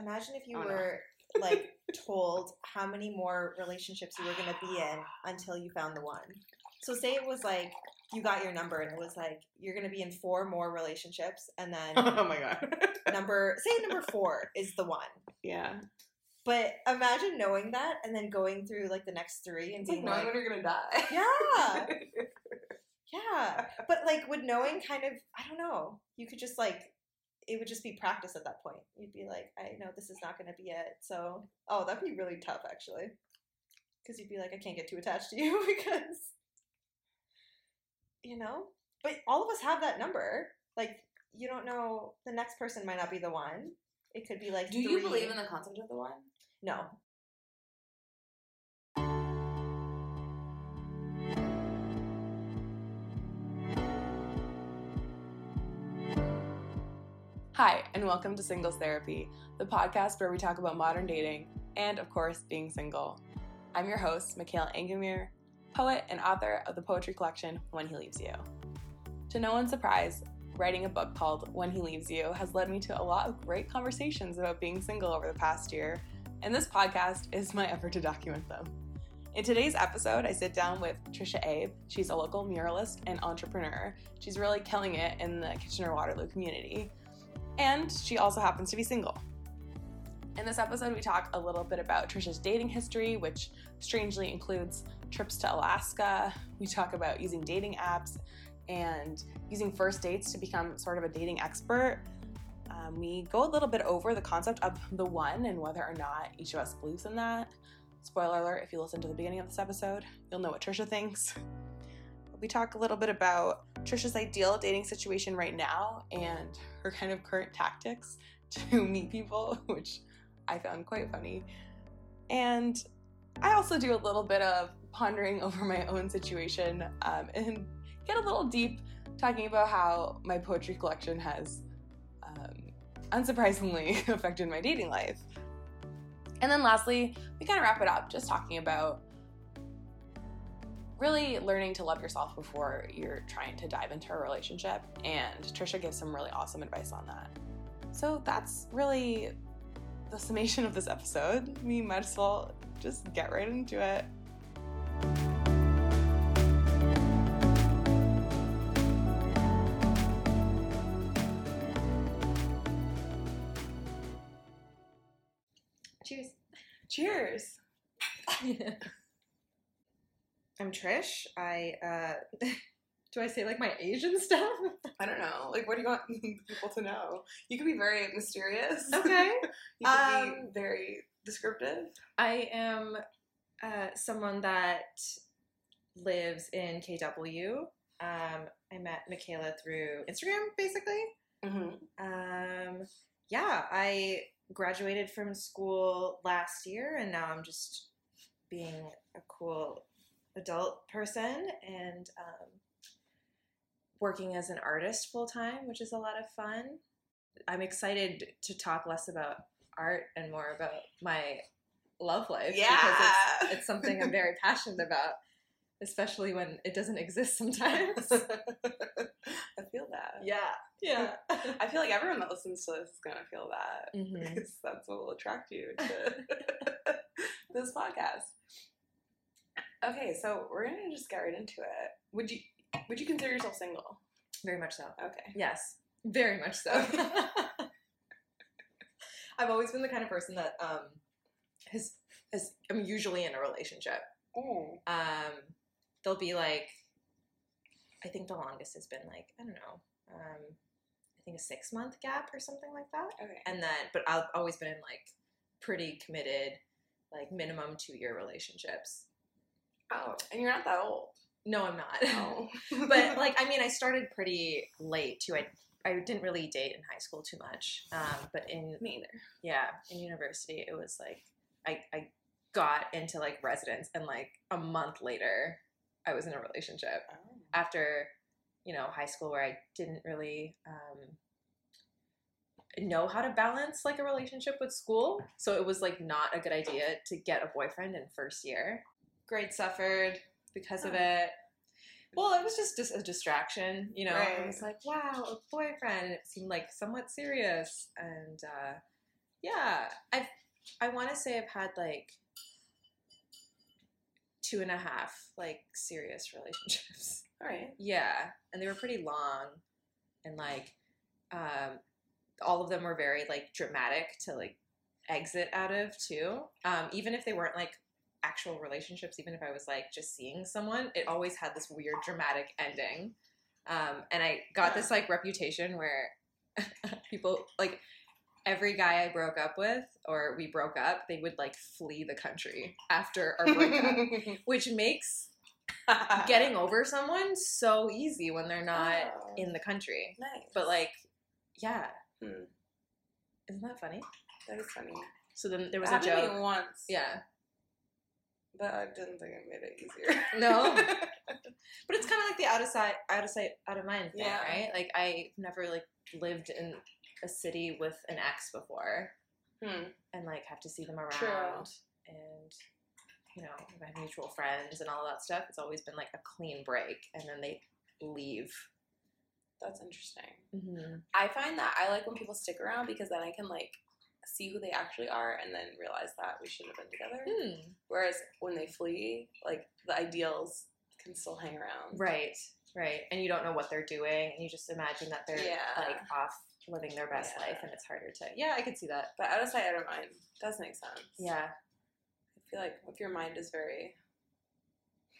imagine if you Oh, no. were like told how many more relationships you were going to be in until you found the one. So say it was like you got your number and it was like you're going to be in four more relationships and then oh my god. number say number 4 is the one. yeah. But imagine knowing that and then going through like the next 3 and It's like like, you're gonna die. yeah. Yeah. But like with knowing kind of I don't know. You could just like it would just be practice at that point. You'd be like, I know this is not going to be it. So, oh, that'd be really tough actually. Cuz you'd be like I can't get too attached to you because you know? But all of us have that number. Like you don't know the next person might not be the one. It could be like Do you believe in the concept of the one? No. Hi, and welcome to Singles Therapy, the podcast where we talk about modern dating and, of course, being single. I'm your host, Michaela Angemeer, poet and author of the poetry collection When He Leaves You. To no one's surprise, writing a book called When He Leaves You has led me to a lot of great conversations about being single over the past year, and this podcast is my effort to document them. In today's episode, I sit down with Trisha Abe. She's a local muralist and entrepreneur. She's really killing it in the Kitchener Waterloo community and she also happens to be single. In this episode, we talk a little bit about Trisha's dating history, which strangely includes trips to Alaska. We talk about using dating apps and using first dates to become sort of a dating expert. Um, we go a little bit over the concept of the one and whether or not each of us believes in that. Spoiler alert if you listen to the beginning of this episode, you'll know what Trisha thinks. We talk a little bit about Trisha's ideal dating situation right now and her kind of current tactics to meet people, which I found quite funny. And I also do a little bit of pondering over my own situation um, and get a little deep talking about how my poetry collection has um, unsurprisingly affected my dating life. And then lastly, we kind of wrap it up just talking about really learning to love yourself before you're trying to dive into a relationship. And Trisha gives some really awesome advice on that. So that's really the summation of this episode. We might as well just get right into it. Cheers. Cheers. I'm Trish. I uh do I say like my Asian stuff? I don't know. Like, what do you want people to know? You can be very mysterious. Okay. you can Um, be very descriptive. I am uh, someone that lives in KW. Um, I met Michaela through Instagram, basically. Mm-hmm. Um, yeah, I graduated from school last year, and now I'm just being a cool adult person and um, working as an artist full time, which is a lot of fun. I'm excited to talk less about art and more about my love life because Yeah. it's, it's something I'm very passionate about, especially when it doesn't exist sometimes. I feel that. yeah, yeah. I feel like everyone that listens to this is gonna feel that Mhm. because that's what will attract you to this podcast. Okay, so we're gonna just get right into it. Would you would you consider yourself single? Very much so. Okay. Yes, very much so. I've always been the kind of person that um has is I'm usually in a relationship. Oh. Um there'll be like I think the longest has been like, I don't know, um I think a 6 month gap or something like that. Okay. And then but I've always been in like pretty committed like minimum 2 year relationships. Oh, and you're not that old. No, I'm not. Oh. but like I mean, I started pretty late too. I I didn't really date in high school too much. Um, but in me either. yeah, in university, it was like I I got into like residence, and like a month later, I was in a relationship Oh. after you know high school where I didn't really. Um, know how to balance like a relationship with school so it was like not a good idea to get a boyfriend in first year grade suffered because of Oh. it well it was just dis- a distraction you know Right. i was like wow a boyfriend and it seemed like somewhat serious and uh Yeah, I've I want to say I've had like two and a half like serious relationships. All right. Yeah, and they were pretty long, and like, um, all of them were very like dramatic to like exit out of too. Um, even if they weren't like actual relationships, even if I was like just seeing someone, it always had this weird dramatic ending. Um, and I got this like reputation where people like every guy I broke up with or we broke up, they would like flee the country after our breakup, which makes getting over someone so easy when they're not Oh, in the country. nice. But like, yeah, Hmm. isn't that funny? that is funny. So then there was It a joke. once. Yeah, but I didn't think it made it easier. No. but it's kind of like the out of sight, out of sight, out of mind thing, Yeah. right? Like I never like lived in a city with an ex before, hmm. and like have to see them around, True. and you know, I have mutual friends and all that stuff. It's always been like a clean break, and then they leave. That's interesting. Mm-hmm. I find that I like when people stick around because then I can like see who they actually are and then realize that we shouldn't have been together. Hmm. Whereas when they flee, like the ideals can still hang around. Right, right, and you don't know what they're doing, and you just imagine that they're Yeah. like off living their best Yeah. life, and it's harder to. Yeah, I could see that. But out of sight, out of mind does make sense. Yeah, I feel like if your mind is very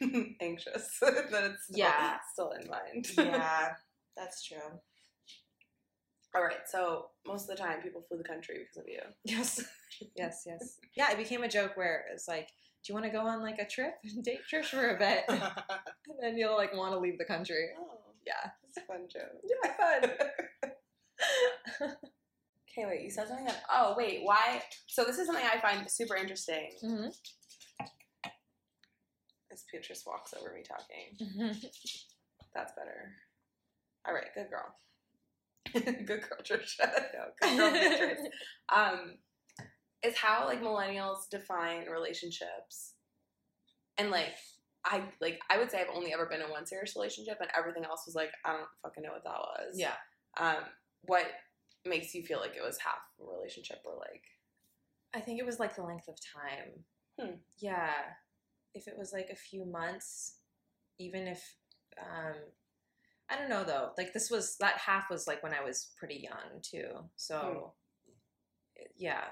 anxious, then it's still, Yeah. still in mind. yeah, that's true. All right. So most of the time, people flew the country because of you. Yes. yes, yes. Yeah, it became a joke where it's like, do you want to go on like a trip, and date Trish for a bit, and then you'll like want to leave the country. oh, Yeah. it's a fun joke. Yeah, fun. Okay, wait. You said something that. Oh, wait. Why? So this is something I find super interesting. Mm-hmm. As Beatrice walks over me talking. That's better. All right. Good girl. good girl, Trisha. No, good girl, Beatrice. um, is how like millennials define relationships, and like I like I would say I've only ever been in one serious relationship, and everything else was like I don't fucking know what that was. yeah. Um, what makes you feel like it was half a relationship or like? I think it was like the length of time. Hmm. Yeah. If it was like a few months, even if, um, I don't know though. Like this was that half was like when I was pretty young too. So, yeah.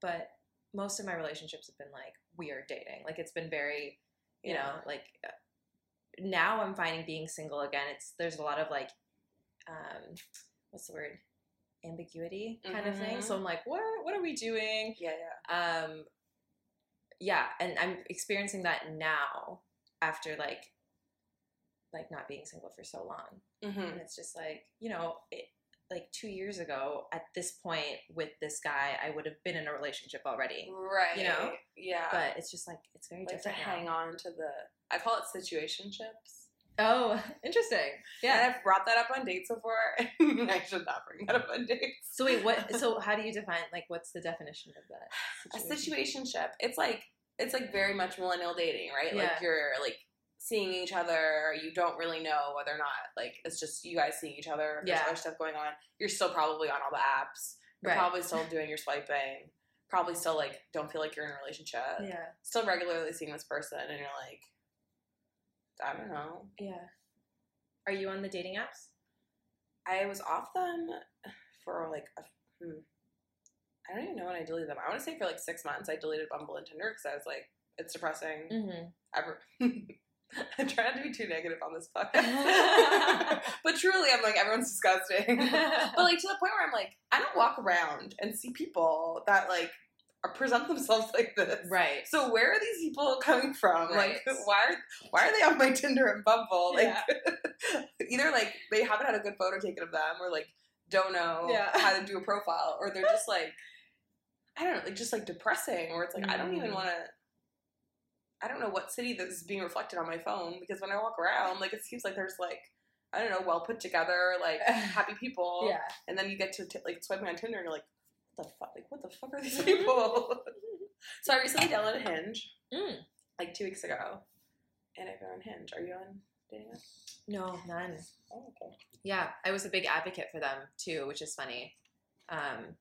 But most of my relationships have been like we are dating. Like it's been very, you know, like uh, now I'm finding being single again. It's there's a lot of like, um, what's the word? Ambiguity kind of thing. So I'm like, what what are we doing? yeah, yeah. um yeah and i'm experiencing that now after like like not being single for so long Mm-hmm. and it's just like you know it, like two years ago at this point with this guy i would have been in a relationship already Right. You know? Yeah. but it's just like it's very like to different now. hang on to the I call it situationships. oh interesting Yeah. And I've brought that up on dates before. I should not bring that up on dates. so wait what so how do you define like what's the definition of that A situationship. It's like it's like very much millennial dating, right? Yeah. Like you're like seeing each other, you don't really know whether or not like it's just you guys seeing each other, there's Yeah. other stuff going on. You're still probably on all the apps. You're Right. probably still doing your swiping. Probably still like don't feel like you're in a relationship. yeah Still regularly seeing this person and you're like I don't know. yeah are you on the dating apps I was off them for like a, hmm, I don't even know when I deleted them. I want to say for like six months. I deleted Bumble and Tinder because I was like, it's depressing. mm-hmm. I try not to be too negative on this podcast, but truly, I'm like everyone's disgusting. but like to the point where I'm like, I don't walk around and see people that like are, present themselves like this. right So where are these people coming from? Right. Like, why are why are they on my Tinder and Bumble? Like, either like they haven't had a good photo taken of them, or like don't know Yeah. how to do a profile, or they're just like, I don't know, like just like depressing, or it's like I don't even Mm. want to. I don't know what city this is being reflected on my phone because when I walk around, like it seems like there's like I don't know, well put together, like happy people, yeah and then you get to t- like swiping on Tinder and you're like, what the fuck? Like, what the fuck are these people? so I recently downloaded Hinge, Mm. like two weeks ago, and I've been on Hinge. Are you on dating app? No, none. Oh, okay. Yeah, I was a big advocate for them too, which is funny. Um,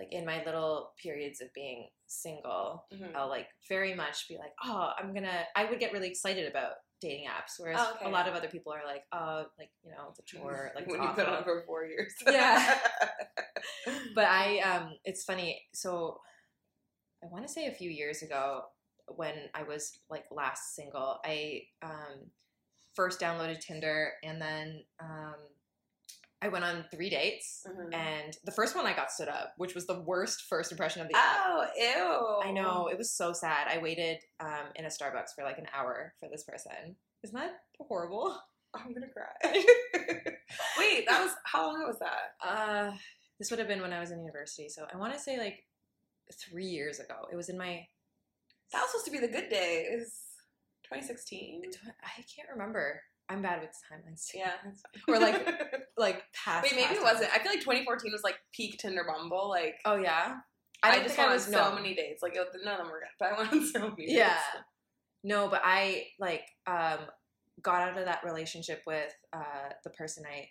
like in my little periods of being single, Mhm. I'll like very much be like, oh, I'm gonna. I would get really excited about dating apps, whereas Oh, okay. a lot of other people are like, oh, like you know, it's a chore, like when you put it awful. on for four years. Yeah. but I um it's funny so I want to say a few years ago when I was like last single I um first downloaded Tinder and then um I went on three dates Mhm. and the first one I got stood up which was the worst first impression of the. Oh, ew. I know it was so sad. I waited um in a Starbucks for like an hour for this person. Isn't that horrible? I'm gonna cry. Wait, that was how long ago was that? Uh, this would have been when I was in university, so I want to say like three years ago. It was in my. That was supposed to be the good days. 2016. I can't remember. I'm bad with timelines. too. Yeah. Or, like, Like past. wait, maybe past it wasn't. I feel like 2014 was like peak Tinder Bumble. Like Oh yeah. I, don't just went was on so no. many dates. Like none of them were good, but I went on so many. Yeah. dates. No, but I like um got out of that relationship with uh the person I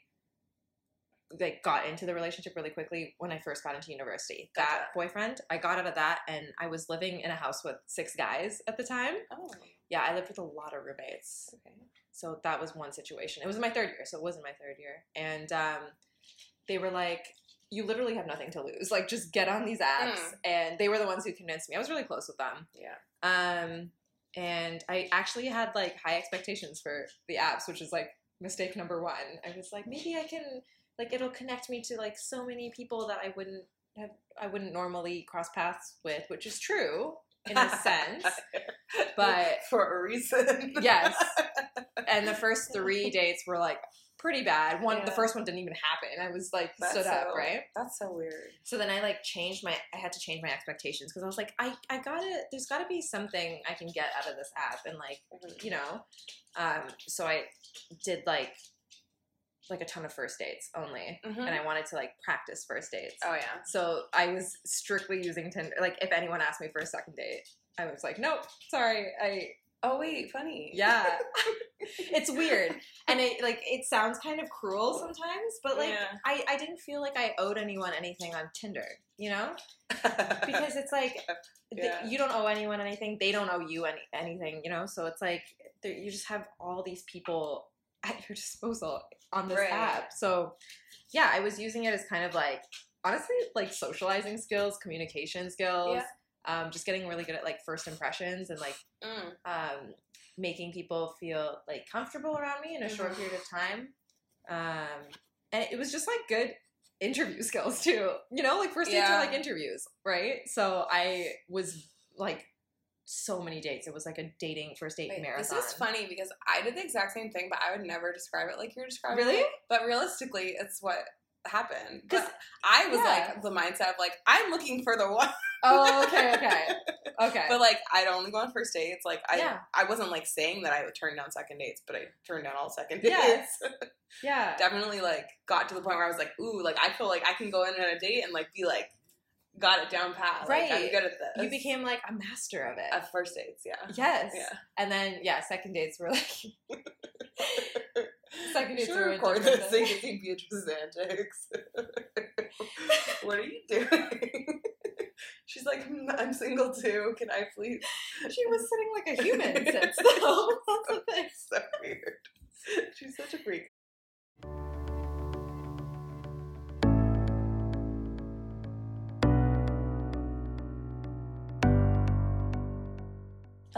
like got into the relationship really quickly when I first got into university. That boyfriend, I got out of that and I was living in a house with six guys at the time. Oh, Yeah, I lived with a lot of roommates. okay. So that was one situation. It was my third year, so it wasn't my third year. And um, they were like, "You literally have nothing to lose. Like, just get on these apps." Mm. And they were the ones who convinced me. I was really close with them. Yeah. Um, and I actually had like high expectations for the apps, which is like mistake number one. I was like, maybe I can like it'll connect me to like so many people that I wouldn't have I wouldn't normally cross paths with, which is true in a sense. But- for a reason. Yes. and the first three dates were like pretty bad. One, the first one didn't even happen. I was like That's stood up, so- right? That's so weird. So then I like changed my. I had to change my expectations because I was like, I I gotta. There's got to be something I can get out of this app, and like you know, um. So I did like like a ton of first dates only, Mhm. and I wanted to like practice first dates. Oh yeah. So I was strictly using Tinder. Like if anyone asked me for a second date, I was like, nope, sorry, I Oh wait, funny. yeah. it's weird. And it like it sounds kind of cruel sometimes, but like Yeah. I, I didn't feel like I owed anyone anything on Tinder, you know? Because it's like Yeah. you don't owe anyone anything, they don't owe you any anything, you know? So it's like you just have all these people at your disposal on this Right. app. So yeah, I was using it as kind of like honestly like socializing skills, communication skills. Yeah. Um, just getting really good at like first impressions and like Mm. um, making people feel like comfortable around me in a short Mhm. period of time. Um, and it was just like good interview skills too. You know, like first dates Yeah. are like interviews, right? So I was like so many dates. It was like a dating first date Wait, marathon. This is funny because I did the exact same thing, but I would never describe it like you're describing Really? it. But realistically, it's what happened. Because I was yeah. like the mindset of like I'm looking for the one, Oh, okay, okay, okay. but like I'd only go on first dates. Like I, Yeah. I wasn't like saying that I would turn down second dates, but I turned down all second dates. Yeah. yeah, Definitely like got to the point where I was like, ooh, like I feel like I can go in on a date and like be like, got it down pat. Like, I'm Right. good at this. you became like a master of it. at first dates. Yeah. yes. Yeah. And then yeah, second dates were like second dates were we record this thing. you Beatrice's antics? what are you doing? She's like, "Hmm, I'm single too. Can I please? She was sitting like a human sits though. That's the thing. so weird. She's such a freak.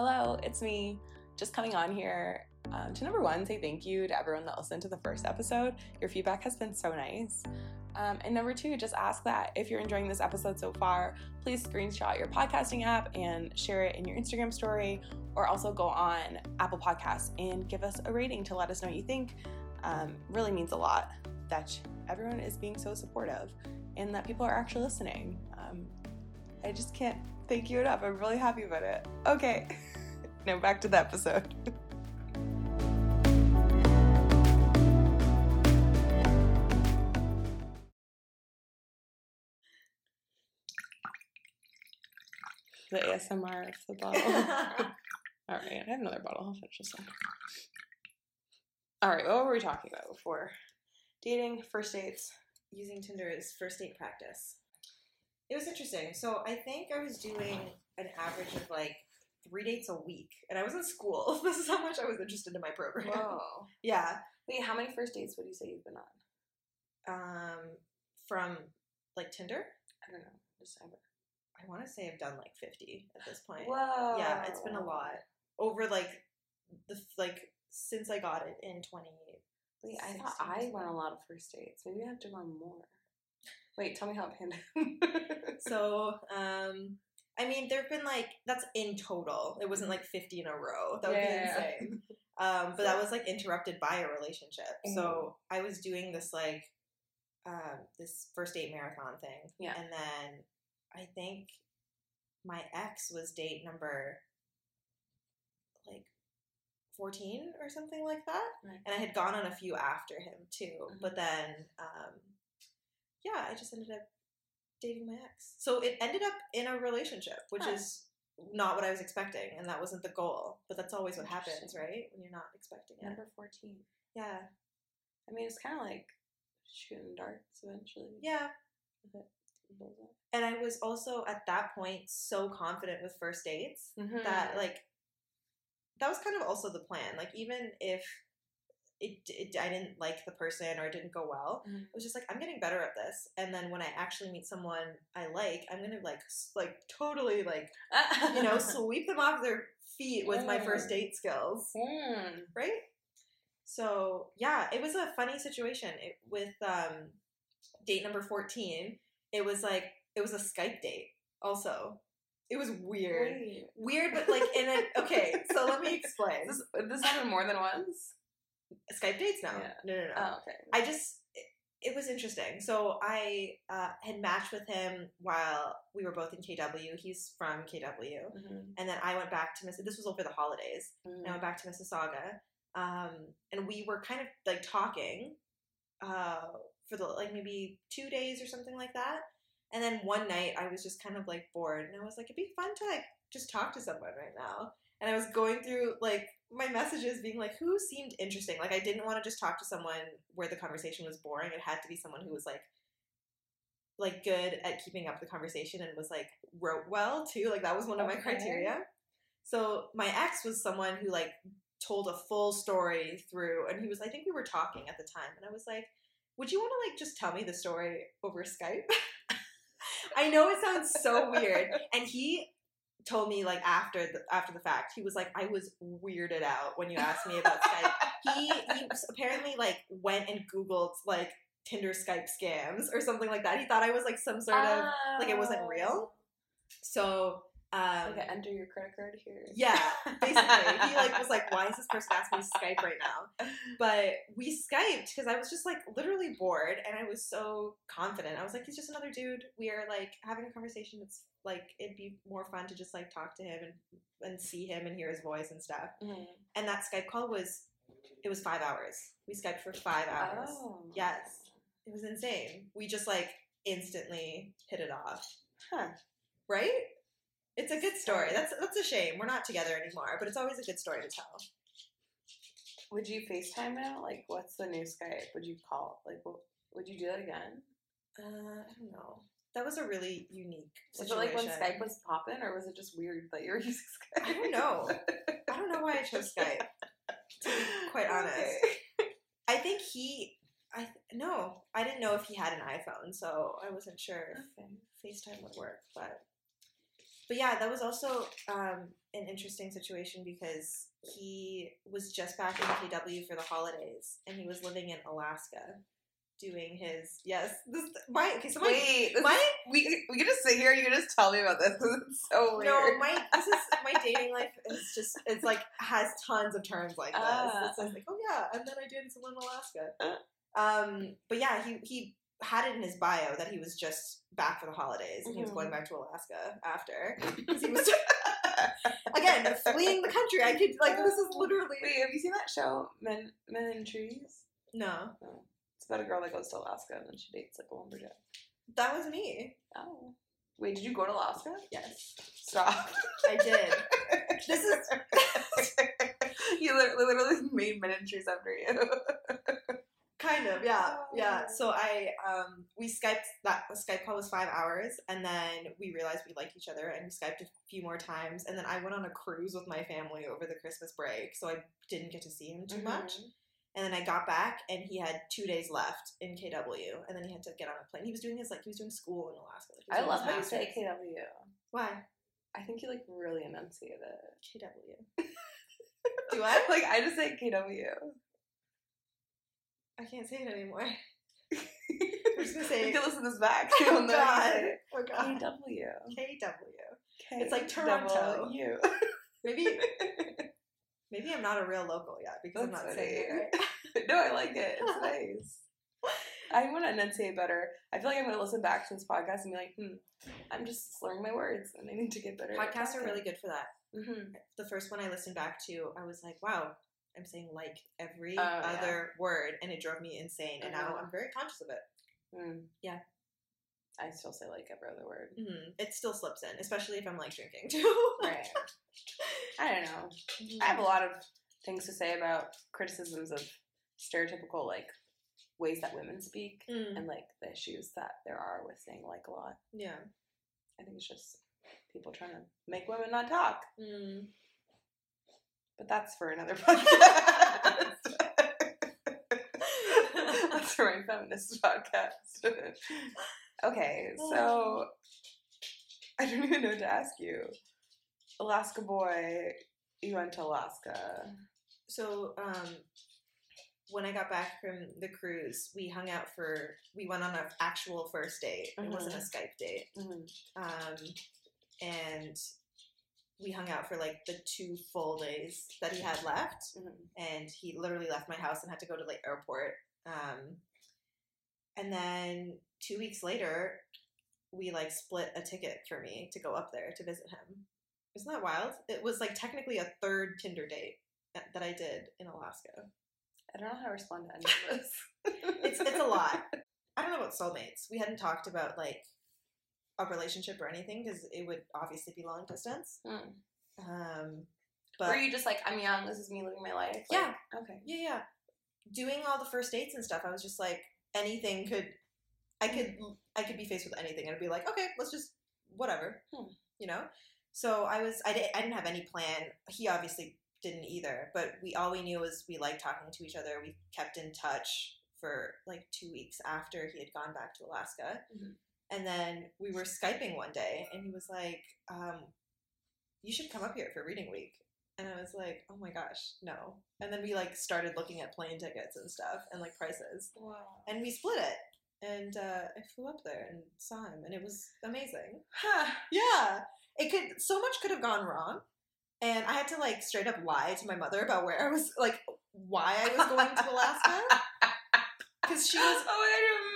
Hello, it's me. Just coming on here um, to number one, say thank you to everyone that listened to the first episode. Your feedback has been so nice. Um, and number two, just ask that if you're enjoying this episode so far, please screenshot your podcasting app and share it in your Instagram story, or also go on Apple Podcasts and give us a rating to let us know what you think. Um, really means a lot that everyone is being so supportive and that people are actually listening. Um, I just can't thank you enough. I'm really happy about it. Okay, now back to the episode. the ASMR of the bottle. All right, I have another bottle. I'll finish this one. All right, what were we talking about before? Dating, first dates. Using Tinder as first date practice. It was interesting. So I think I was doing an average of like three dates a week, and I was in school. This is how much I was interested in my program. Whoa. Yeah. Wait, how many first dates would you say you've been on? Um, from like Tinder, I don't know. Just ever. I want to say I've done like fifty at this point. Whoa. Yeah, it's been a lot over like the like since I got it in twenty. Wait, I thought I went a lot of first dates. Maybe I have to go more. Wait, tell me how it panned out. So, um, I mean, there've been like that's in total. It wasn't like fifty in a row. That would Yeah. be insane. Um, but that was like interrupted by a relationship. So I was doing this like um, this first date marathon thing. Yeah. And then I think my ex was date number like 14 or something like that. Right. And I had gone on a few after him too. Mhm. But then, um, yeah, I just ended up dating my ex. So it ended up in a relationship, which Huh. is not what I was expecting. And that wasn't the goal. But that's always what happens, right? When you're not expecting it. Number 14. Yeah. I mean, it's kind of like shooting darts eventually. Yeah. If it blows up. And I was also at that point so confident with first dates Mm-hmm. that like that was kind of also the plan. Like even if it, it I didn't like the person or it didn't go well, Mhm. it was just like I'm getting better at this. And then when I actually meet someone I like, I'm gonna like like totally like you know sweep them off their feet with my first Mm. date skills, Mm. right? So yeah, it was a funny situation it, with um, date number fourteen. It was like it was a Skype date. Also, it was weird. Wait. Weird, but like in a okay. So let me explain. This, this happened more than once? Skype dates? now. Yeah. no, no, no. Oh, okay. I just it, it was interesting. So I uh, had matched with him while we were both in KW. He's from KW, Mhm. and then I went back to Miss. This was over the holidays. Mhm. and I went back to Mississauga, um, and we were kind of like talking uh, for the like maybe two days or something like that. And then one night I was just kind of like bored, and I was like, it'd be fun to like just talk to someone right now. And I was going through like my messages, being like, who seemed interesting. Like I didn't want to just talk to someone where the conversation was boring. It had to be someone who was like like good at keeping up the conversation and was like wrote well too. Like that was one of my Okay. criteria. So my ex was someone who like told a full story through and he was I think we were talking at the time and I was like, "Would you want to like just tell me the story over Skype?" I know it sounds so weird and he told me like after the after the fact he was like I was weirded out when you asked me about Skype. He he apparently like went and googled like Tinder Skype scams or something like that. He thought I was like some sort of like it wasn't real. Oh. so um Okay, enter your credit card here. yeah, basically. he like was like, "Why is this person asking me to Skype right now?" But we Skyped because I was just like literally bored, and I was so confident. I was like, "He's just another dude. We are like having a conversation. It's like it'd be more fun to just like talk to him and and see him and hear his voice and stuff." Mhm. And that Skype call was it was five hours. We Skyped for five hours. Oh. Yes, it was insane. We just like instantly hit it off Huh. right? It's a good story. That's that's a shame. We're not together anymore, but it's always a good story to tell. Would you FaceTime now? Like, what's the new Skype? Would you call? Like, what, would you do that again? Uh, I don't know. That was a really unique Was it situation. like when Skype was popping, or was it just weird that you were using Skype? I don't know. I don't know why I chose Skype. To be quite honest, Okay. I think he. I no, I didn't know if he had an iPhone, so I wasn't sure if Okay. FaceTime would work. But but yeah, that was also um, an interesting situation because he was just back in KW for the holidays, and he was living in Alaska, doing his yes. This my okay. So my Wait, my is- we we can just sit here and you can just tell me about this it's so weird. no my this is my dating life is just it's like has tons of terms like this. Ah. It's like oh yeah, and then I dated someone in Alaska. Um, but yeah, he he had it in his bio that he was just back for the holidays and he was Mhm. going back to Alaska after because he was again fleeing the country. I could like this is literally Wait, have you seen that show, Men Men in Trees? no. No. It's about a girl that goes to Alaska and then she dates like a lumberjack. That was me. Oh. Wait, did you go to Alaska? Yes, Stop. I did. This is you lit- literally made Men in Trees after you. Kind of, yeah, yeah. Oh. So I, um, we Skyped. That Skype call was five hours, and then we realized we liked each other, and we Skyped a few more times. And then I went on a cruise with my family over the Christmas break, so I didn't get to see him too much. Mhm. And then I got back, and he had two days left in KW, and then he had to get on a plane. He was doing his like he was doing school in Alaska. Was I love how you say. KW. Why I think you like really enunciate it. KW? Do I? Like I just say KW. I can't say it anymore. I'm just gonna say. you can listen to this back. Oh God! to say it. Oh God! KW. KW. It's like Toronto. Maybe maybe I'm not a real local yet because I'm That's not saying it no, I like it. It's nice. I want to enunciate better. I feel like I'm going to listen back to this podcast and be like, hmm, I'm just slurring my words and I need to get better. Podcasts are really good for that. Mhm. The first one I listened back to, I was like, wow, I'm saying like every Oh, yeah. other word, and it drove me insane. And now Mhm. I'm very conscious of it. Mm. Yeah. I still say like every other word. hmm It still slips in, especially if I'm like drinking too. Right. I don't know. I have a lot of things to say about criticisms of stereotypical like ways that women speak Mm, and like the issues that there are with saying like a lot. yeah. I think it's just people trying to make women not talk. Mm. But that's for another podcast. that's for my feminist podcast. okay, so I don't even know what to ask you. Alaska boy, you went to Alaska. So, um, when I got back from the cruise, we hung out for, we went on an actual first date. It wasn't a Skype date. Mm-hmm. Um, and we hung out for like the two full days that he had left. Mm-hmm. And he literally left my house and had to go to the airport. Um, and then two weeks later, we like split a ticket for me to go up there to visit him. Isn't that wild? It was like technically a third Tinder date that that I did in Alaska. I don't know how to respond to any of this. It's it's a lot. I don't know about soulmates. We hadn't talked about like a relationship or anything because it would obviously be long distance. Hmm. Um, but Were you just like, I'm young, this is me living my life? Like, Yeah. Okay. yeah, yeah, doing all the first dates and stuff. I was just like anything could. I could I could be faced with anything and I'd be like, okay, let's just whatever, Hmm. you know. So I was I, di- I didn't have any plan. He obviously didn't either. But we all we knew was we liked talking to each other. We kept in touch for like two weeks after he had gone back to Alaska, Mhm. And then we were skyping one day, and he was like, um, "You should come up here for reading week." And I was like, "Oh my gosh, no!" And then we like started looking at plane tickets and stuff and like prices, Wow. and we split it. And uh, I flew up there and saw him, and it was amazing. Huh. Yeah, it could so much could have gone wrong, and I had to like straight up lie to my mother about where I was, like why I was going to Alaska, because she was. Oh my god, your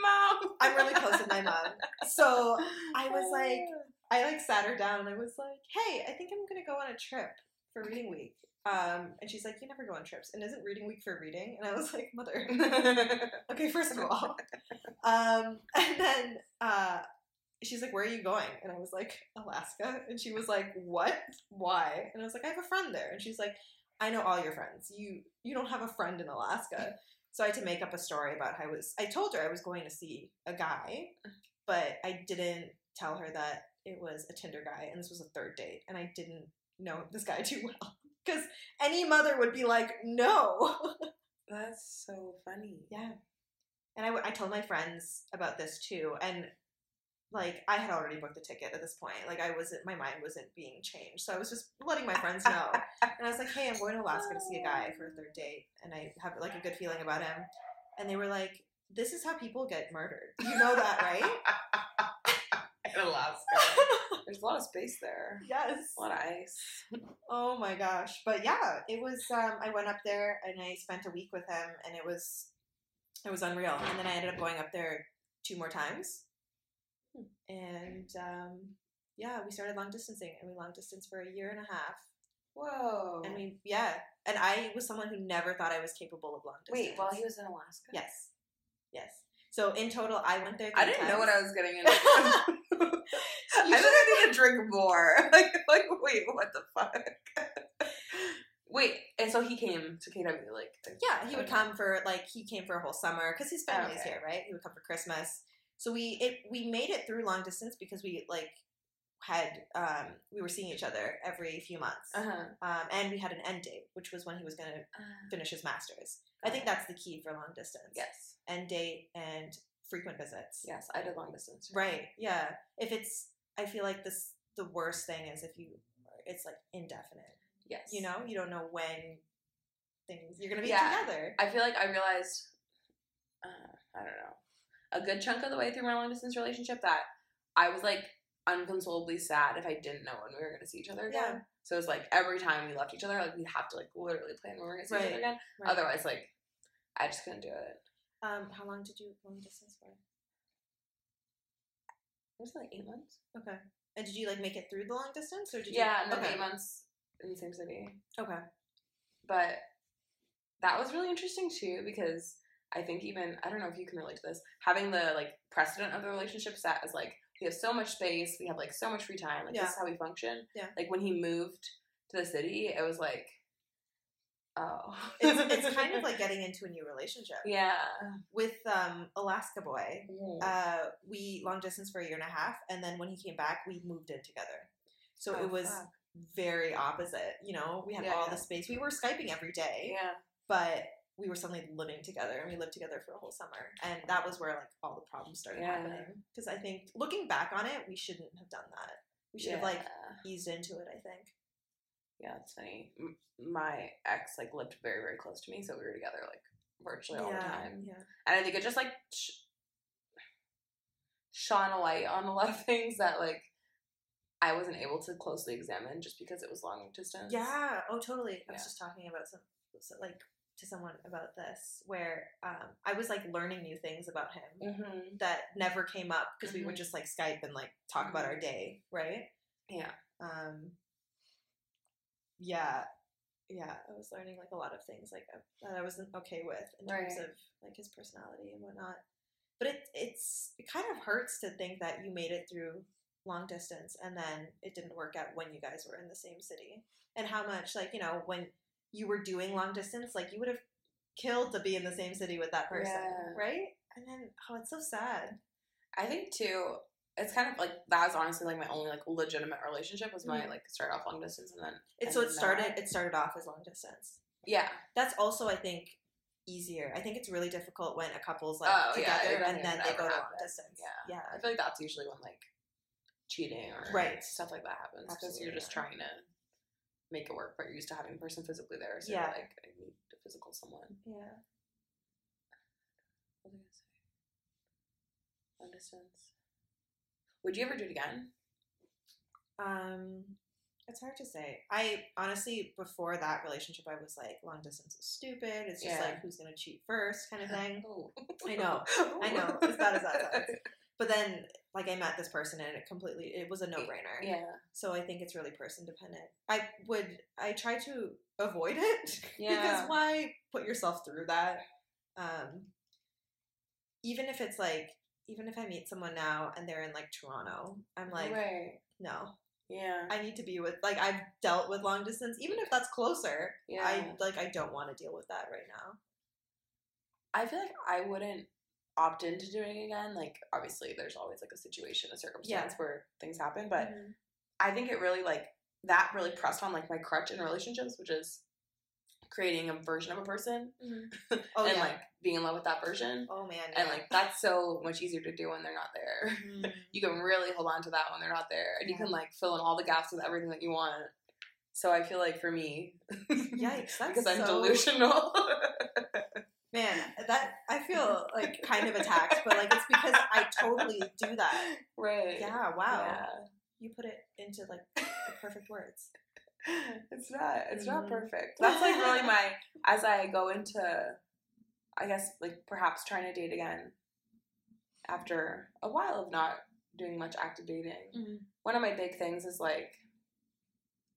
mom. I'm really close with my mom, so I was like, I like sat her down and I was like, hey, I think I'm gonna go on a trip for reading week. Um, and she's like, you never go on trips, and isn't reading week for reading? And I was like, mother, okay, first of all, um, and then uh, she's like, where are you going? And I was like, Alaska. And she was like, what? Why? And I was like, I have a friend there. And she's like, I know all your friends. You you don't have a friend in Alaska. So I had to make up a story about how I was. I told her I was going to see a guy, but I didn't tell her that it was a Tinder guy and this was a third date, and I didn't know this guy too well. Because any mother would be like, no. That's so funny. Yeah. And I, w- I told my friends about this too. And like, I had already booked the ticket at this point. Like, I wasn't, my mind wasn't being changed. So I was just letting my friends know. and I was like, hey, I'm going to Alaska to see a guy for a third date. And I have like a good feeling about him. And they were like, this is how people get murdered. You know that, right? In Alaska. There's a lot of space there. yes. A lot of ice. Oh my gosh. But yeah, it was um I went up there and I spent a week with him and it was it was unreal. And then I ended up going up there two more times. And um yeah, we started long distancing and we long distance for a year and a half. Whoa. And we yeah. And I was someone who never thought I was capable of long distance. Wait, while he was in Alaska? Yes. Yes. So in total I went there I didn't know what. I was getting into. I think I need to drink more. Like, like, wait, what the fuck? Wait, and so he came to KW like Yeah, he would come for like he came for a whole summer because his family's Okay. here, right? He would come for Christmas. So we it we made it through long distance because we like had um we were seeing each other every few months. Uh-huh. Um, and we had an end date, which was when he was going to finish his masters. I think that's the key for long distance. Yes. End date and frequent visits. Yes, I did long distance. Right. Yeah. If it's, I feel like this, the worst thing is if you, it's like indefinite. Yes. You know, you don't know when things, you're going to be Yeah. together. I feel like I realized, uh, I don't know, a good chunk of the way through my long distance relationship that I was like unconsolably sad if I didn't know when we were going to see each other again. Yeah. So it was like every time we left each other, like we'd have to like literally plan when we were going to see each other again. Right. Otherwise, like I just couldn't do it. Um, how long did you long distance for? Was It like eight months. Okay. And did you like make it through the long distance or did you? Yeah, okay. eight months in the same city. Okay. But that was really interesting too because I think even I don't know if you can relate to this having the like precedent of the relationship set as like we have so much space, we have like so much free time, like Yeah. this is how we function. Yeah. Like when he moved to the city, it was like, oh, It's, it's kind of like getting into a new relationship. yeah, With um, Alaska Boy, Mhm. uh, we long distance for a year and a half, and then when he came back, we moved in together. So Oh, it was fuck. very opposite. You know, we had Yeah, all yeah. the space. We were skyping every day, yeah, but we were suddenly living together, and we lived together for a whole summer. And that was where like all the problems started Yeah. happening. Because I think looking back on it, we shouldn't have done that. We should have like eased into it. I think. yeah, it's funny. M- my ex like lived very very close to me, so we were together like virtually all the time. Yeah. And I think it just like sh- shone a light on a lot of things that like I wasn't able to closely examine just because it was long distance. Yeah. Oh, totally. I was just talking about some, so, like, to someone about this, where um, I was like learning new things about him Mm-hmm. that never came up because we would Mhm. just like Skype and like talk about our day, right? Yeah. Um, yeah, yeah. I was learning like a lot of things like uh, that I wasn't okay with in terms Right. of like his personality and whatnot. But it it's it kind of hurts to think that you made it through long distance and then it didn't work out when you guys were in the same city. And how much like you know when you were doing long distance, like you would have killed to be in the same city with that person, Yeah. right? And then oh, it's so sad. I think too. It's kind of like that was honestly like my only like legitimate relationship was my Mhm. like start off long distance and then It's so it started. that. It started off as long distance. yeah That's also, I think, easier. I think it's really difficult when a couple's like Oh, together it doesn't and then they go to long distance. Yeah. yeah, I feel like that's usually when like cheating or Right. stuff like that happens because you're just yeah. trying to make it work, but you're used to having a person physically there. So Yeah. like, I need a physical someone. yeah. What was I gonna say? Long distance. Would you ever do it again? Um, it's hard to say. I honestly, before that relationship, I was like, long distance is stupid. It's just Yeah. like who's gonna cheat first, kind of thing. Oh. I know. I know. As bad as that sounds. But then, like, I met this person, and it completely it was a no brainer. Yeah. So I think it's really person dependent. I would I try to avoid it Yeah. because why put yourself through that? Um, even if it's like even if I meet someone now and they're in like Toronto, I'm like right. no, Yeah. I need to be with like I've dealt with long distance, even if that's closer. Yeah. I like I don't want to deal with that right now. I feel like I wouldn't opt into doing again. Like, obviously, there's always like a situation, a circumstance where things happen, but Mhm. I think it really like that really pressed on like my crutch in relationships, which is creating a version of a person oh and yeah, like being in love with that version. oh man, And like that's so much easier to do when they're not there. Mhm. You can really hold on to that when they're not there, and you can like fill in all the gaps with everything that you want. So I feel like for me, Yikes, that's because I'm so- delusional. Man, that I feel like kind of attacked, but like it's because I totally do that. right? Yeah, wow. Yeah. You put it into like the perfect words. It's not. It's not Mhm. perfect. That's like really my as I go into, I guess like perhaps trying to date again. After a while of not doing much active dating, Mm-hmm. one of my big things is like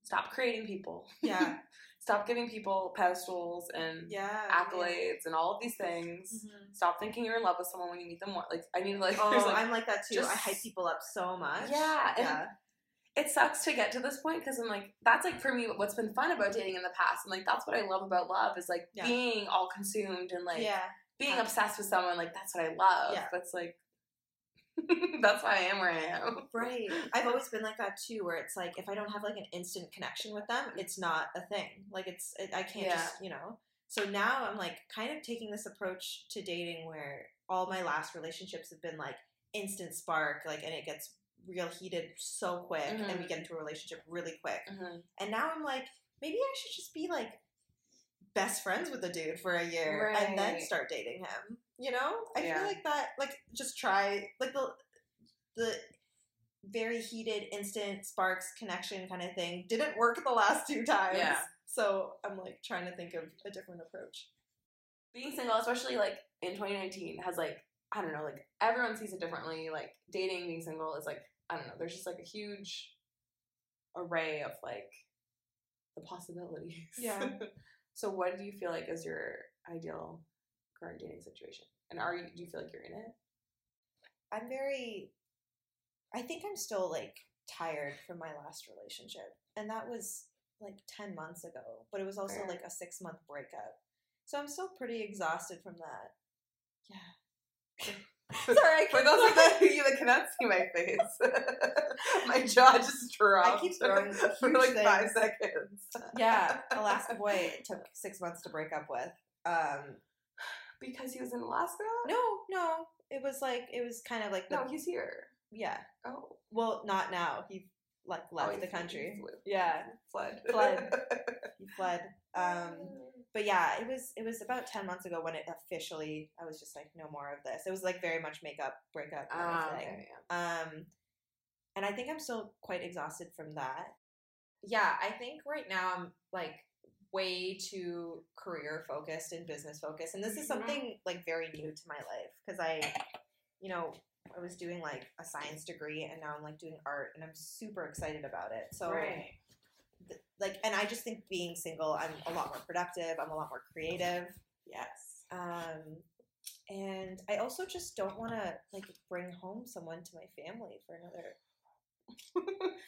stop creating people. Yeah, stop giving people pedestals and yeah. accolades and all of these things. Mhm. Stop thinking you're in love with someone when you meet them. Like I need to like. Oh, like I'm like that too. I hype people up so much. Yeah, yeah. it sucks to get to this point because I'm like, that's like for me what's been fun about dating in the past. And like, that's what I love about love is like Yeah. being all consumed and like yeah. being obsessed with someone. Like, that's what I love. Yeah. But it's like, that's why I am where I am. Right. I've always been like that too, where it's like if I don't have like an instant connection with them, it's not a thing. Like it's it, I can't Yeah. just you know. So now I'm like kind of taking this approach to dating where all my last relationships have been like instant spark, like and it gets real heated so quick, and we Mhm. get into a relationship really quick. Mhm. And now I'm like, maybe I should just be like best friends with the dude for a year and then start dating him. You know? I Yeah. feel like that like just try like the the very heated instant sparks connection kind of thing didn't work the last two times. Yeah. So I'm like trying to think of a different approach. Being single, especially like in 2019, has like, I don't know, like everyone sees it differently. Like dating, being single is like, I don't know, there's just like a huge array of like the possibilities. Yeah. so what do you feel like is your ideal current dating situation? And are you do you feel like you're in it? I'm very I think I'm still like tired from my last relationship. And that was like 10 months ago, but it was also Fair. like a 6 month breakup. So I'm still pretty exhausted from that. Yeah. Sorry, I For those of you that cannot see my face, my jaw just dropped. I keep throwing for like five seconds. Yeah, Alaska boy it took 6 months to break up with. Um Because he was in Alaska? no, no. It was like it was kind of like the No, he's here. yeah. Oh. Well, not now. He like Oh, left he's- the country. Yeah, Fled. Fled. he fled. Um but yeah, it was it was about ten months ago when it officially I was just like, no more of this. It was like very much makeup breakup kind Ah, of thing. okay, yeah. Um and I think I'm still quite exhausted from that. Yeah, I think right now I'm like way too career focused and business focused. And this is Mhm. something like very new to my life because I you know, I was doing like a science degree and now I'm like doing art and I'm super excited about it. So right. th- like and i just think being single i'm a lot more productive i'm a lot more creative Yes. um and i also just don't want to like bring home someone to my family for another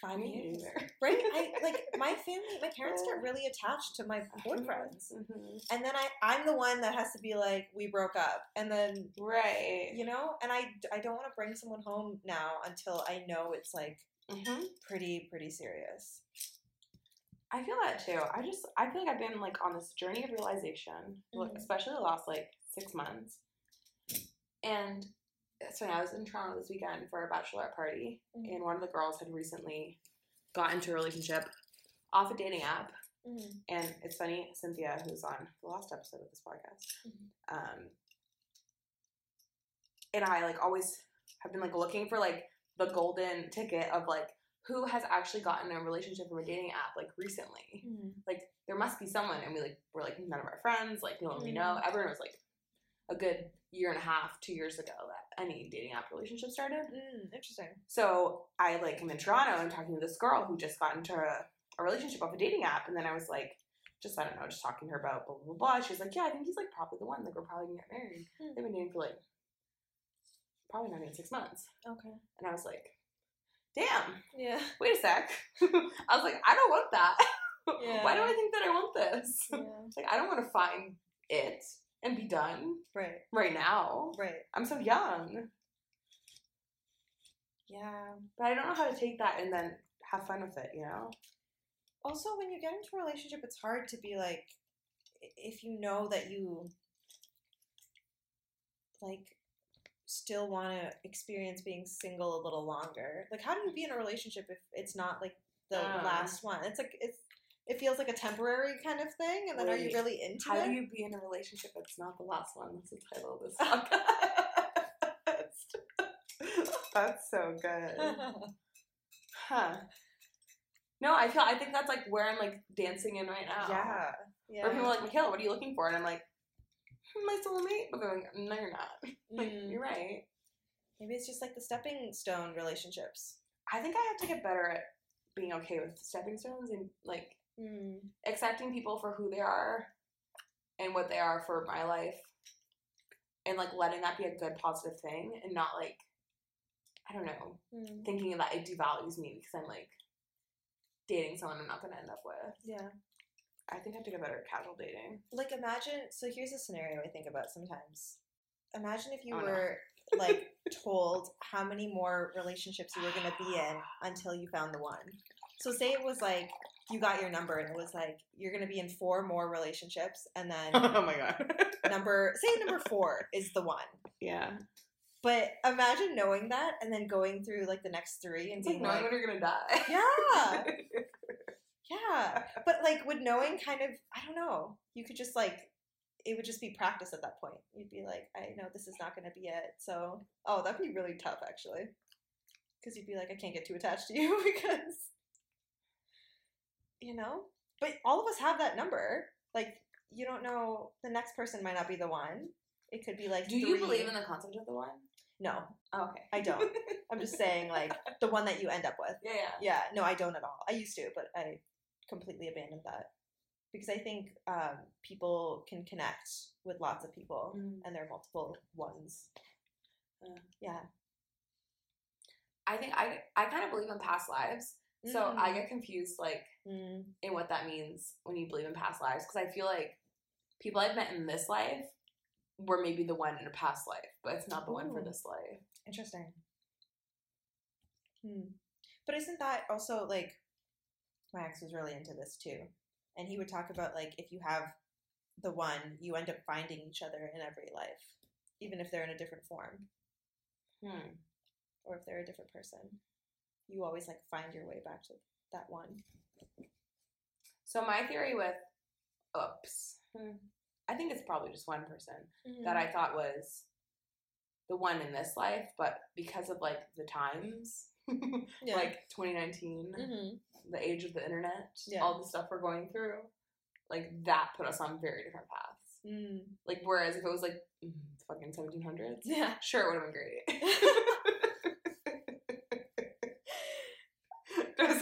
five Me years right i like my family my parents get really attached to my boyfriends Mhm. and then i i'm the one that has to be like we broke up and then Right. you know and i i don't want to bring someone home now until i know it's like hmm pretty pretty serious I feel that too. I just I feel like I've been like on this journey of realization, Mhm. especially the last like six months. And so I was in Toronto this weekend for a bachelorette party, Mhm. and one of the girls had recently got into a relationship off a dating app. And it's funny, Cynthia, who's on the last episode of this podcast, Mhm. um, and I like always have been like looking for like the golden ticket of like who has actually gotten a relationship from a dating app like recently. Like there must be someone, and we like were like none of our friends, like no one we know. Everyone was like a good year and a half, two years ago that any dating app relationship started. Mm, interesting So I like am in Toronto and talking to this girl who just got into a, a relationship off a dating app, and then I was like, just I don't know, just talking to her about blah blah blah. She's like, yeah, I think he's like probably the one. Like we're probably gonna get married. Hmm. They've been dating for like probably not even six months, okay and I was like, damn, yeah wait a sec. I was like, I don't want that. Yeah. Why do I think that I want this? yeah Like I don't want to find it and be done right right now. right I'm so young, yeah but I don't know how to take that and then have fun with it. You know? also when you get into a relationship it's hard to be like if you know that you like still want to experience being single a little longer like how do you be in a relationship if it's not like the Um. last one it's like it's it feels like a temporary kind of thing and then are you really into How it do you be in a relationship that's not the last one? That's the title of this podcast. that's so good. Huh. No, I feel I think that's like where I'm like dancing in right now. yeah yeah Where people are like, Michaela, what are you looking for? And I'm like, "Hmm, my soulmate. But they're like, no, you're not. Like, Mm. you're right. maybe it's just like the stepping stone relationships I think I have to get better at being okay with stepping stones and like mm. accepting people for who they are and what they are for my life and like letting that be a good positive thing and not like I don't know Mm. thinking that it devalues me because I'm like dating someone I'm not gonna end up with. Yeah. I think I have to get better at casual dating. Like imagine so here's a scenario I think about sometimes. Imagine if you Oh, no. were like told how many more relationships you were gonna be in until you found the one. So say it was like you got your number and it was like you're gonna be in four more relationships and then oh my god. number say number four is the one. yeah. But imagine knowing that and then going through like the next three and It's like being knowing like, when you're gonna die. yeah, yeah. But like with knowing kind of, I don't know, you could just like, it would just be practice at that point. You'd be like, I know this is not going to be it. So, oh, that'd be really tough actually. Because you'd be like, I can't get too attached to you because, you know? But all of us have that number. Like, you don't know, the next person might not be the one. It could be like, Do you believe in the concept of the one? No, Oh, okay. I don't. I'm just saying, like, the one that you end up with. Yeah, yeah. Yeah, no, I don't at all. I used to, but I completely abandoned that because I think um, people can connect with lots of people, Mhm. and there are multiple ones. Yeah. Yeah. I think I I kind of believe in past lives. So I get confused like Mm. in what that means when you believe in past lives because I feel like people I've met in this life were maybe the one in a past life, but it's not the one for this life. Interesting. Hmm. But isn't that also like my ex was really into this too, and he would talk about like if you have the one, you end up finding each other in every life, even if they're in a different form Hmm. or if they're a different person. You always like find your way back to that one. So my theory with oops, Hmm. I think it's probably just one person that I thought was the one in this life, but because of like the times, yeah. like 2019, hmm the age of the internet, Yeah. all the stuff we're going through, like that put us on very different paths. Mm. Like whereas if it was like mm, fucking 1700s, Yeah. sure it would have been great.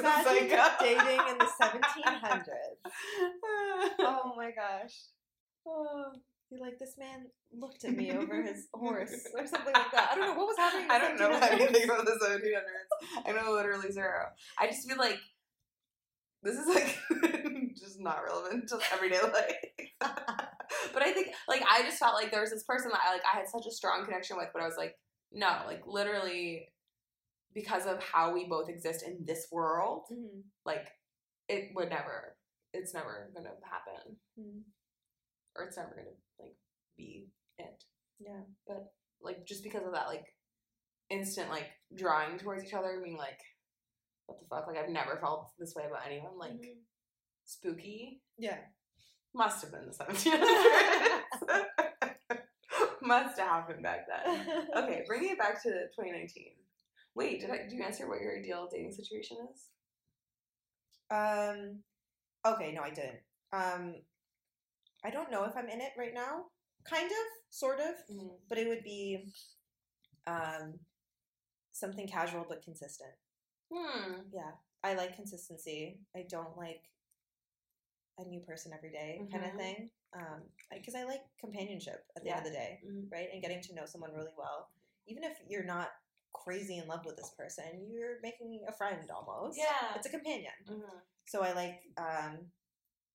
Imagine like- dating in the 1700s. Oh my gosh. Oh, you're like, this man looked at me over his horse or something like that. I don't know what was happening. I don't know 1700s. anything about the 1700s. I know literally zero. I just feel like this is like just not relevant to everyday life. but I think like I just felt like there was this person that I like I had such a strong connection with, but I was like, no, like literally because of how we both exist in this world, Mhm. like it would never it's never gonna happen. Mhm. Or it's never gonna like be it. Yeah. But like just because of that like instant like drawing towards each other, being like, what the fuck? Like I've never felt this way about anyone. Like Mhm. spooky. Yeah. Must have been the 1700s. Must have happened back then. Okay, bringing it back to 2019. Wait, did I do you answer what your ideal dating situation is? Um. Okay, no, I didn't. Um, I don't know if I'm in it right now. Kind of, sort of, but it would be um something casual but consistent. Hmm. Yeah, I like consistency. I don't like a new person every day kind of Mhm. thing. Um, because I like companionship at the end of the day, Mhm. right? And getting to know someone really well. Even if you're not crazy in love with this person, you're making a friend almost. Yeah. it's a companion. Mhm. So I like, um,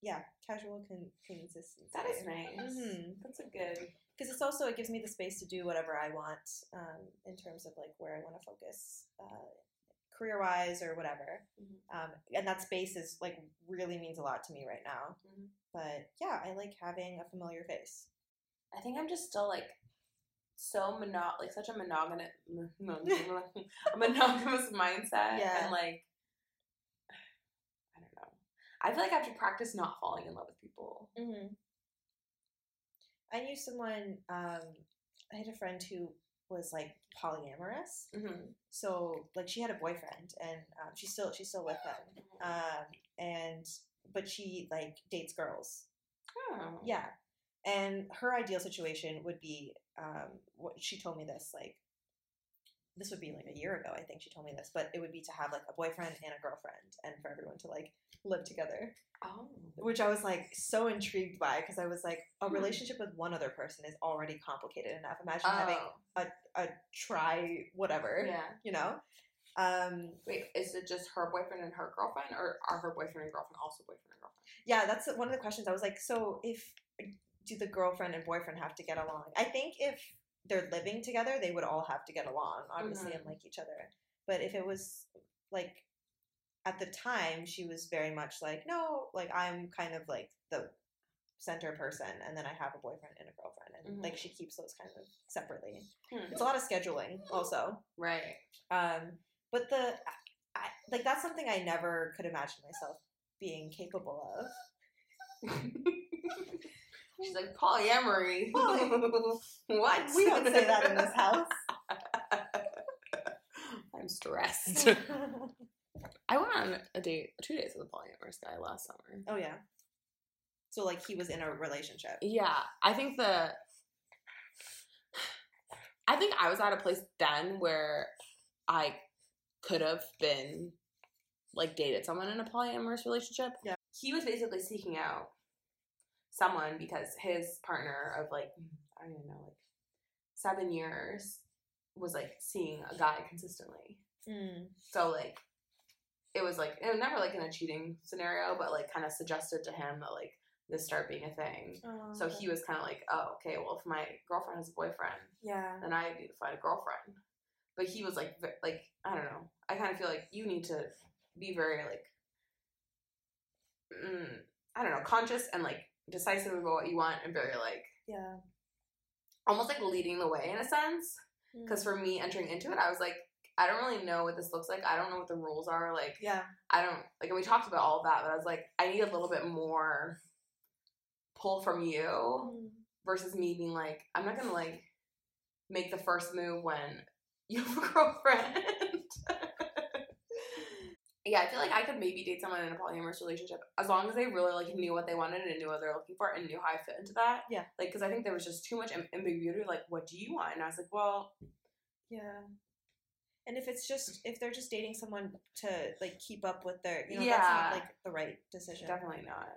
yeah, casual con- consistency. That is nice. Mhm. That's a good. because it's also it gives me the space to do whatever I want um, in terms of like where I want to focus uh, career wise or whatever. Mhm. Um, and that space is like really means a lot to me right now. Mhm. But yeah, I like having a familiar face. I think I'm just still like so mono like such a monogamous a monogamous mindset Yeah. and like I don't know. I feel like I have to practice not falling in love with people. Mm-hmm. I knew someone. Um, I had a friend who was like polyamorous. Mm-hmm. So like she had a boyfriend, and um, she's still she's still with him. Um, and but she like dates girls. Oh. Yeah. And her ideal situation would be um, what she told me this like this would be like a year ago I think she told me this but it would be to have like a boyfriend and a girlfriend and for everyone to like live together Oh. which I was like so intrigued by because I was like a Hmm. relationship with one other person is already complicated enough imagine having Oh. a try whatever Yeah. you know Um, Wait, is it just her boyfriend and her girlfriend, or are her boyfriend and girlfriend also boyfriend and girlfriend? yeah, that's one of the questions. I was like, so if do the girlfriend and boyfriend have to get along? I think if they're living together, they would all have to get along, obviously, Mhm. and like each other. But if it was like at the time, she was very much like, no, like I'm kind of like the center person, and then I have a boyfriend and a girlfriend, and like Mhm. she keeps those kind of separately. Hmm. It's a lot of scheduling, also. Right. Um, but the I, like that's something I never could imagine myself being capable of. She's like polyamory. Poly- what? We don't say that in this house. I'm stressed. I went on a date, two days with a polyamorous guy last summer. oh yeah. So like he was in a relationship. Yeah, I think the. I think I was at a place then where I could have been like dated someone in a polyamorous relationship. Yeah. He was basically seeking out someone because his partner of like I don't even know like seven years was like seeing a guy consistently. Mm. So like it was like it was never like in a cheating scenario, but like kind of suggested to him that like this start being a thing. Oh, So he was kind of like, oh, okay, well, if my girlfriend has a boyfriend, Yeah. then I need to find a girlfriend. But he was like, like I don't know. I kind of feel like you need to be very like, mm, I don't know, conscious and like decisive about what you want, and very like Yeah. almost like leading the way in a sense. Mm. Because for me entering into it, I was like, I don't really know what this looks like. I don't know what the rules are. Like, yeah. I don't like. And we talked about all that, but I was like, I need a little bit more pull from you Mm. versus me being like, I'm not gonna like make the first move when you have a girlfriend. Yeah, I feel like I could maybe date someone in a polyamorous relationship as long as they really like knew what they wanted and knew what they're looking for and knew how I fit into that. Yeah. Like, because I think there was just too much ambiguity. Like, what do you want? And I was like, well, Yeah. And if it's just if they're just dating someone to like keep up with their you know Yeah. that's not like the right decision. definitely not.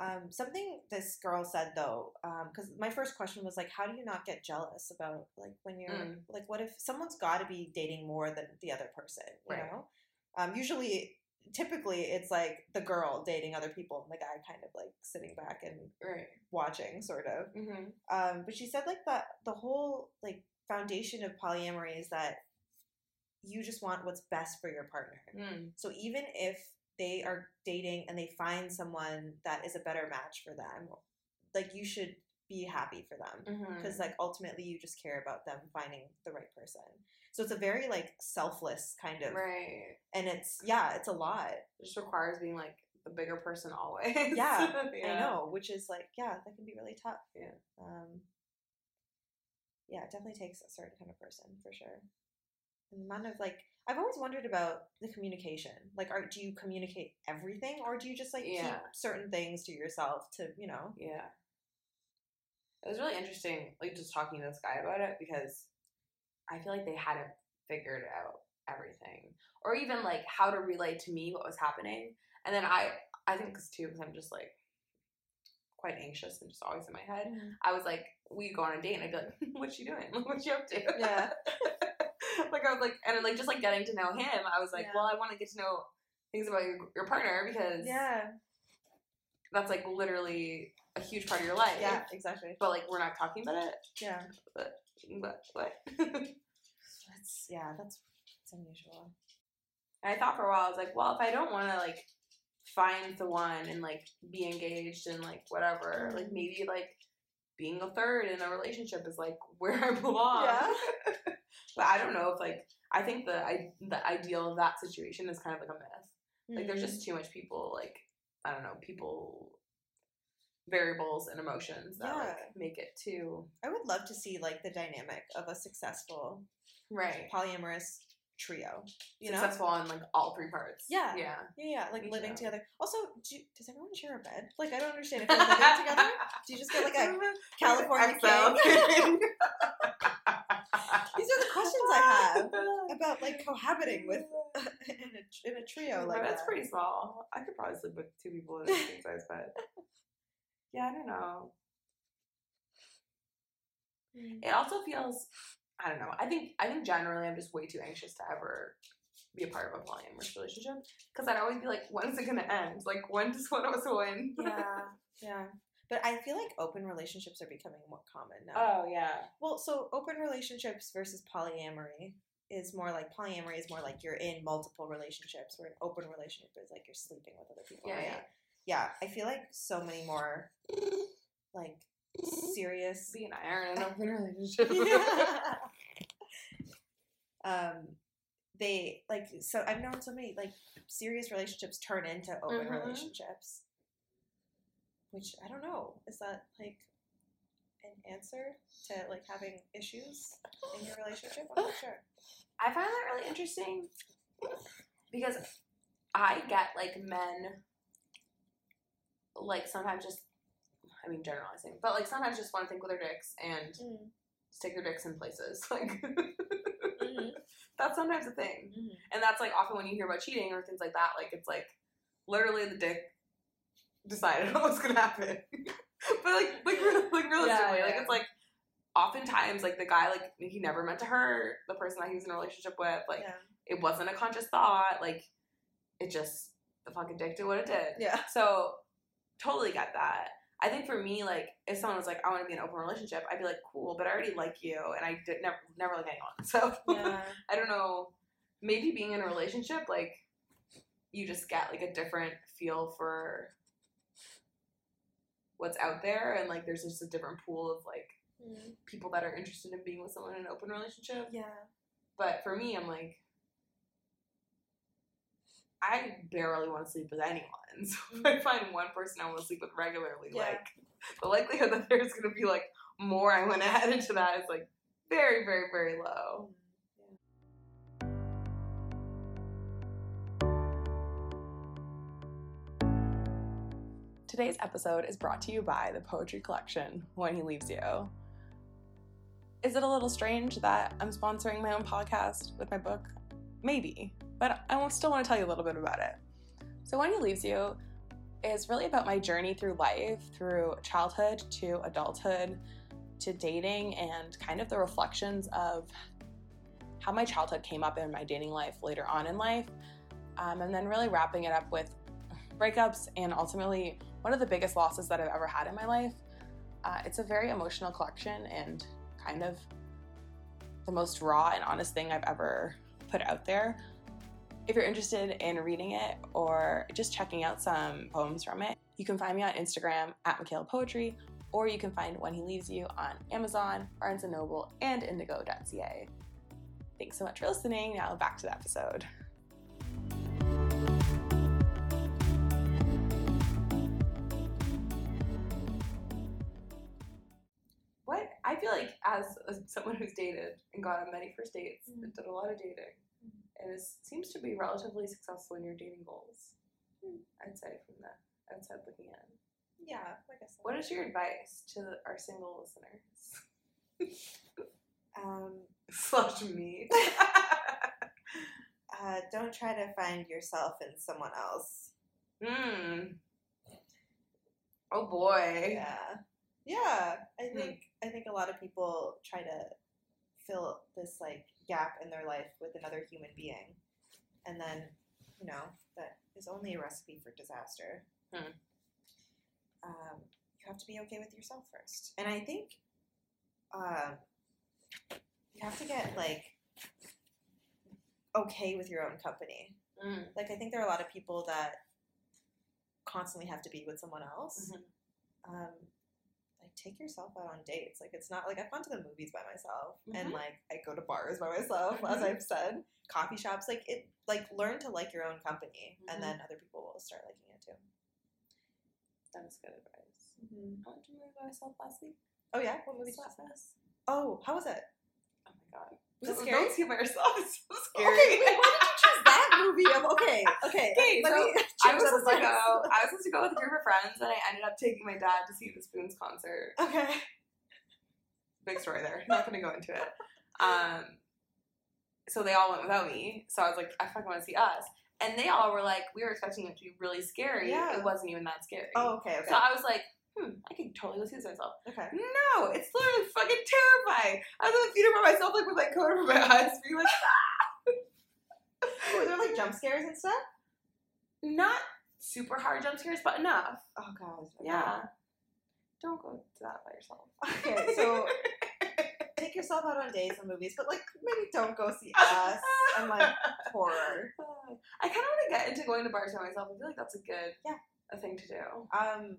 Um, something this girl said though, because my first question was like, how do you not get jealous about like when you're Mm. like, what if someone's got to be dating more than the other person? You Right. know, um, usually, typically, it's like the girl dating other people and the guy kind of like sitting back and Right. watching, sort of. Mm-hmm. Um, but she said like that the whole like foundation of polyamory is that you just want what's best for your partner. Mm. So even if they are dating and they find someone that is a better match for them, like you should be happy for them Mm-hmm. because like ultimately you just care about them finding the right person. So it's a very like selfless kind of right. and it's yeah, it's a lot. It just requires being like the bigger person always. Yeah, Yeah. I know, which is like yeah, that can be really tough. Yeah. Um yeah, it definitely takes a certain kind of person for sure. And the amount of like I've always wondered about the communication. Like, are do you communicate everything, or do you just like keep Yeah. certain things to yourself to you know? Yeah. It was really interesting, like just talking to this guy about it because I feel like they hadn't figured out everything, or even like how to relay to me what was happening. And then I, I think this too, because I'm just like quite anxious and just always in my head. Mm-hmm. I was like, we go on a date, and I'd be like, "What's she doing? What's she up to?" Yeah. like I was like, and like just like getting to know him, I was like, Yeah. well, I want to get to know things about your, your partner because Yeah, that's like literally a huge part of your life. yeah, exactly. But like we're not talking about it. Yeah, But but what? that's yeah, that's that's unusual. and I thought for a while, I was like, well, if I don't want to like find the one and like be engaged and like whatever, like maybe like being a third in a relationship is like where I belong. Yeah. but I don't know if like I think the I, the ideal of that situation is kind of like a myth. Like there's Mhm. just too much people like I don't know people variables and emotions that like make it too I would love to see like the dynamic of a successful right polyamorous trio. You know, successful on like all three parts. Yeah. yeah. Yeah, yeah, like Me living too. together. Also, do, does everyone share a bed? Like, I don't understand. If you're living together, do you just get like a California king? These are the questions I have about like cohabiting with in a, in a trio like that's that. pretty small. I could probably sleep with two people in a king size bed. Yeah, I don't know. Mm. It also feels I don't know. I think I think generally I'm just way too anxious to ever be a part of a polyamorous relationship because I'd always be like, when is it gonna end? Like, when does one of us win? Yeah, yeah. But I feel like open relationships are becoming more common now. oh yeah. Well, so open relationships versus polyamory is more like polyamory is more like you're in multiple relationships, where an open relationship is like you're sleeping with other people. Yeah, right? yeah. Yeah, I feel like so many more like serious. See and I are in an open relationship. um, they like so I've known so many like serious relationships turn into open Mhm. relationships. Which I don't know. Is that like an answer to like having issues in your relationship? I'm not sure. I find that really interesting because I get like men like sometimes just I mean generalizing, but like sometimes just want to think with their dicks and Mm. stick their dicks in places. Like Mhm. that's sometimes a thing. Mhm. And that's like often when you hear about cheating or things like that, like it's like literally the dick decided what was gonna happen. but like like like realistically, like yeah. it's like oftentimes like the guy like he never meant to hurt the person that he was in a relationship with. Like yeah. it wasn't a conscious thought. Like it just the fucking dick did what it did. Yeah. So totally get that. I think for me, like if someone was like, I want to be in an open relationship, I'd be like, cool, but I already like you, and I did never never like anyone. So Yeah. I don't know. Maybe being in a relationship, like you just get like a different feel for what's out there, and like there's just a different pool of like Mm. people that are interested in being with someone in an open relationship. Yeah. But for me, I'm like, I barely want to sleep with anyone. So if I find one person I want to sleep with regularly, Yeah. like the likelihood that there's gonna be like more I want to add into that is like very, very, very low. Mm, Today's episode is brought to you by the poetry collection When He Leaves You. Is it a little strange that I'm sponsoring my own podcast with my book? Maybe, but I still want to tell you a little bit about it. So, When He Leaves You is really about my journey through life, through childhood to adulthood to dating, and kind of the reflections of how my childhood came up in my dating life later on in life, um, and then really wrapping it up with breakups and ultimately one of the biggest losses that I've ever had in my life. Uh, it's a very emotional collection and kind of the most raw and honest thing I've ever put out there. If you're interested in reading it or just checking out some poems from it, you can find me on Instagram at Michaela Poetry, or you can find When He Leaves You on Amazon, Barnes & Noble, and indigo.ca. Thanks so much for listening. Now back to the episode. What I feel like as a, someone who's dated and gone on many first dates and mm. done a lot of dating, and is, seems to be relatively successful in your dating goals. I'd say from the outside looking in. Yeah. like I so. What is your advice to our single listeners? Um. Slash me. Uh, don't try to find yourself in someone else. Hmm. Oh boy. Yeah. Yeah. I Hmm. think I think a lot of people try to fill this like gap in their life with another human being. And then, you know, that is only a recipe for disaster. Hmm. Um, you have to be okay with yourself first. And I think um, you have to get like okay with your own company. Mm. Like I think there are a lot of people that constantly have to be with someone else. Mhm. Um, take yourself out on dates. Like it's not like I've gone to the movies by myself and Mhm. like I go to bars by myself, as Mhm. I've said, coffee shops. Like it, like learn to like your own company, Mhm. and then other people will start liking it too. That is good advice. I went to a movie by myself last week. Oh yeah, what movie? Did you? Oh, how was it? Oh my god. Was it scary? Don't see by yourself. It's so scary. Okay, wait, why did you choose that movie? Of, okay, okay. Okay, let so me I was supposed to go. I was supposed to go with a group of friends, and I ended up taking my dad to see the Spoons concert. Okay. Big story there. Not gonna go into it. Um, so they all went without me. So I was like, I fucking want to see us. And they all were like, we were expecting it to be really scary. Yeah. It wasn't even that scary. Oh, okay, okay. So I was like, hmm, I could totally go see this myself. okay. No, it's literally fucking terrifying. I was in the theater by myself, like with my coat over my eyes, being like, Were there like jump scares and stuff? Not super hard jump scares, but enough. Oh god. Yeah. Don't go to that by yourself. Okay, so take yourself out on days and movies, but like maybe don't go see us and like horror. I kind of want to get into going to bars by myself. I feel like that's a good Yeah. a thing to do. Um.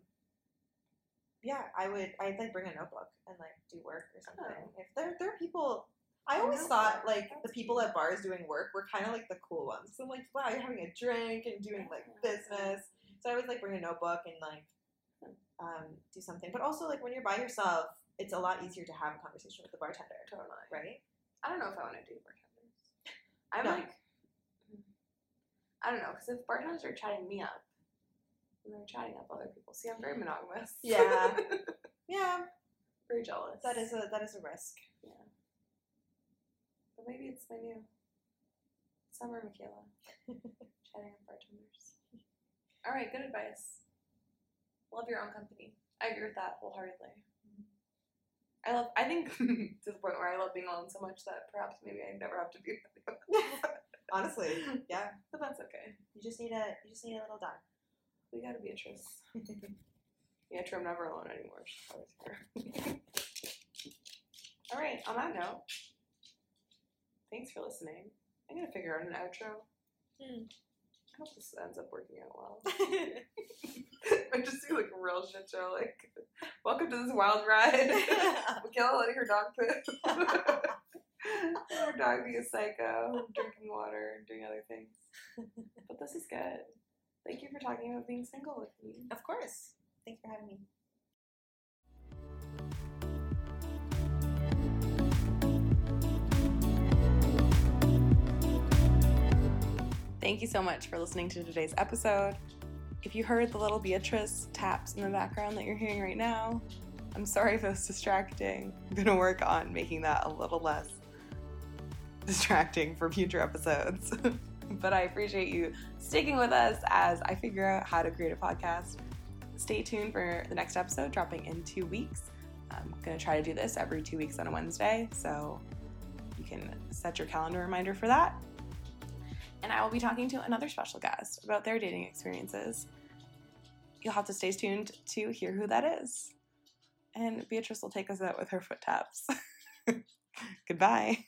Yeah, I would. I'd like bring a notebook and like do work or something. Oh. If there, there are people. I always thought like the people at bars doing work were kind of like the cool ones. So I'm like, wow, you're having a drink and doing like business. So I always like bring a notebook and like um, do something. But also like when you're by yourself, it's a lot easier to have a conversation with the bartender, Totally. right? I don't know if I want to do bartenders. I'm No. like, I don't know, because if bartenders are chatting me up, and they're chatting up other people. See, I'm very monogamous. Yeah. Yeah, very jealous. that is a that is a risk. But maybe it's my new summer Michaela. chatting up bartenders. All right, good advice. Love your own company. I agree with that wholeheartedly. Mm-hmm. I love. I think to the point where I love being alone so much that perhaps maybe I never have to be. with. Honestly, yeah. but that's okay. You just need a you just need a little dime. We gotta a Beatrice. Yeah, true. I'm never alone anymore. She's always here. All right. On that note, thanks for listening. I'm gonna figure out an outro. Hmm. I hope this ends up working out well. I just do like a real shit show. Like, welcome to this wild ride. Michaela letting her dog poop. her dog being a psycho, drinking water, and doing other things. But this is good. Thank you for talking about being single with me. of course. Thanks for having me. Thank you so much for listening to today's episode. If you heard the little Beatrice taps in the background that you're hearing right now, I'm sorry if it was distracting. I'm going to work on making that a little less distracting for future episodes. but I appreciate you sticking with us as I figure out how to create a podcast. Stay tuned for the next episode dropping in two weeks. I'm going to try to do this every two weeks on a Wednesday, so you can set your calendar reminder for that and I will be talking to another special guest about their dating experiences. You'll have to stay tuned to hear who that is. And Beatrice will take us out with her foot taps. Goodbye.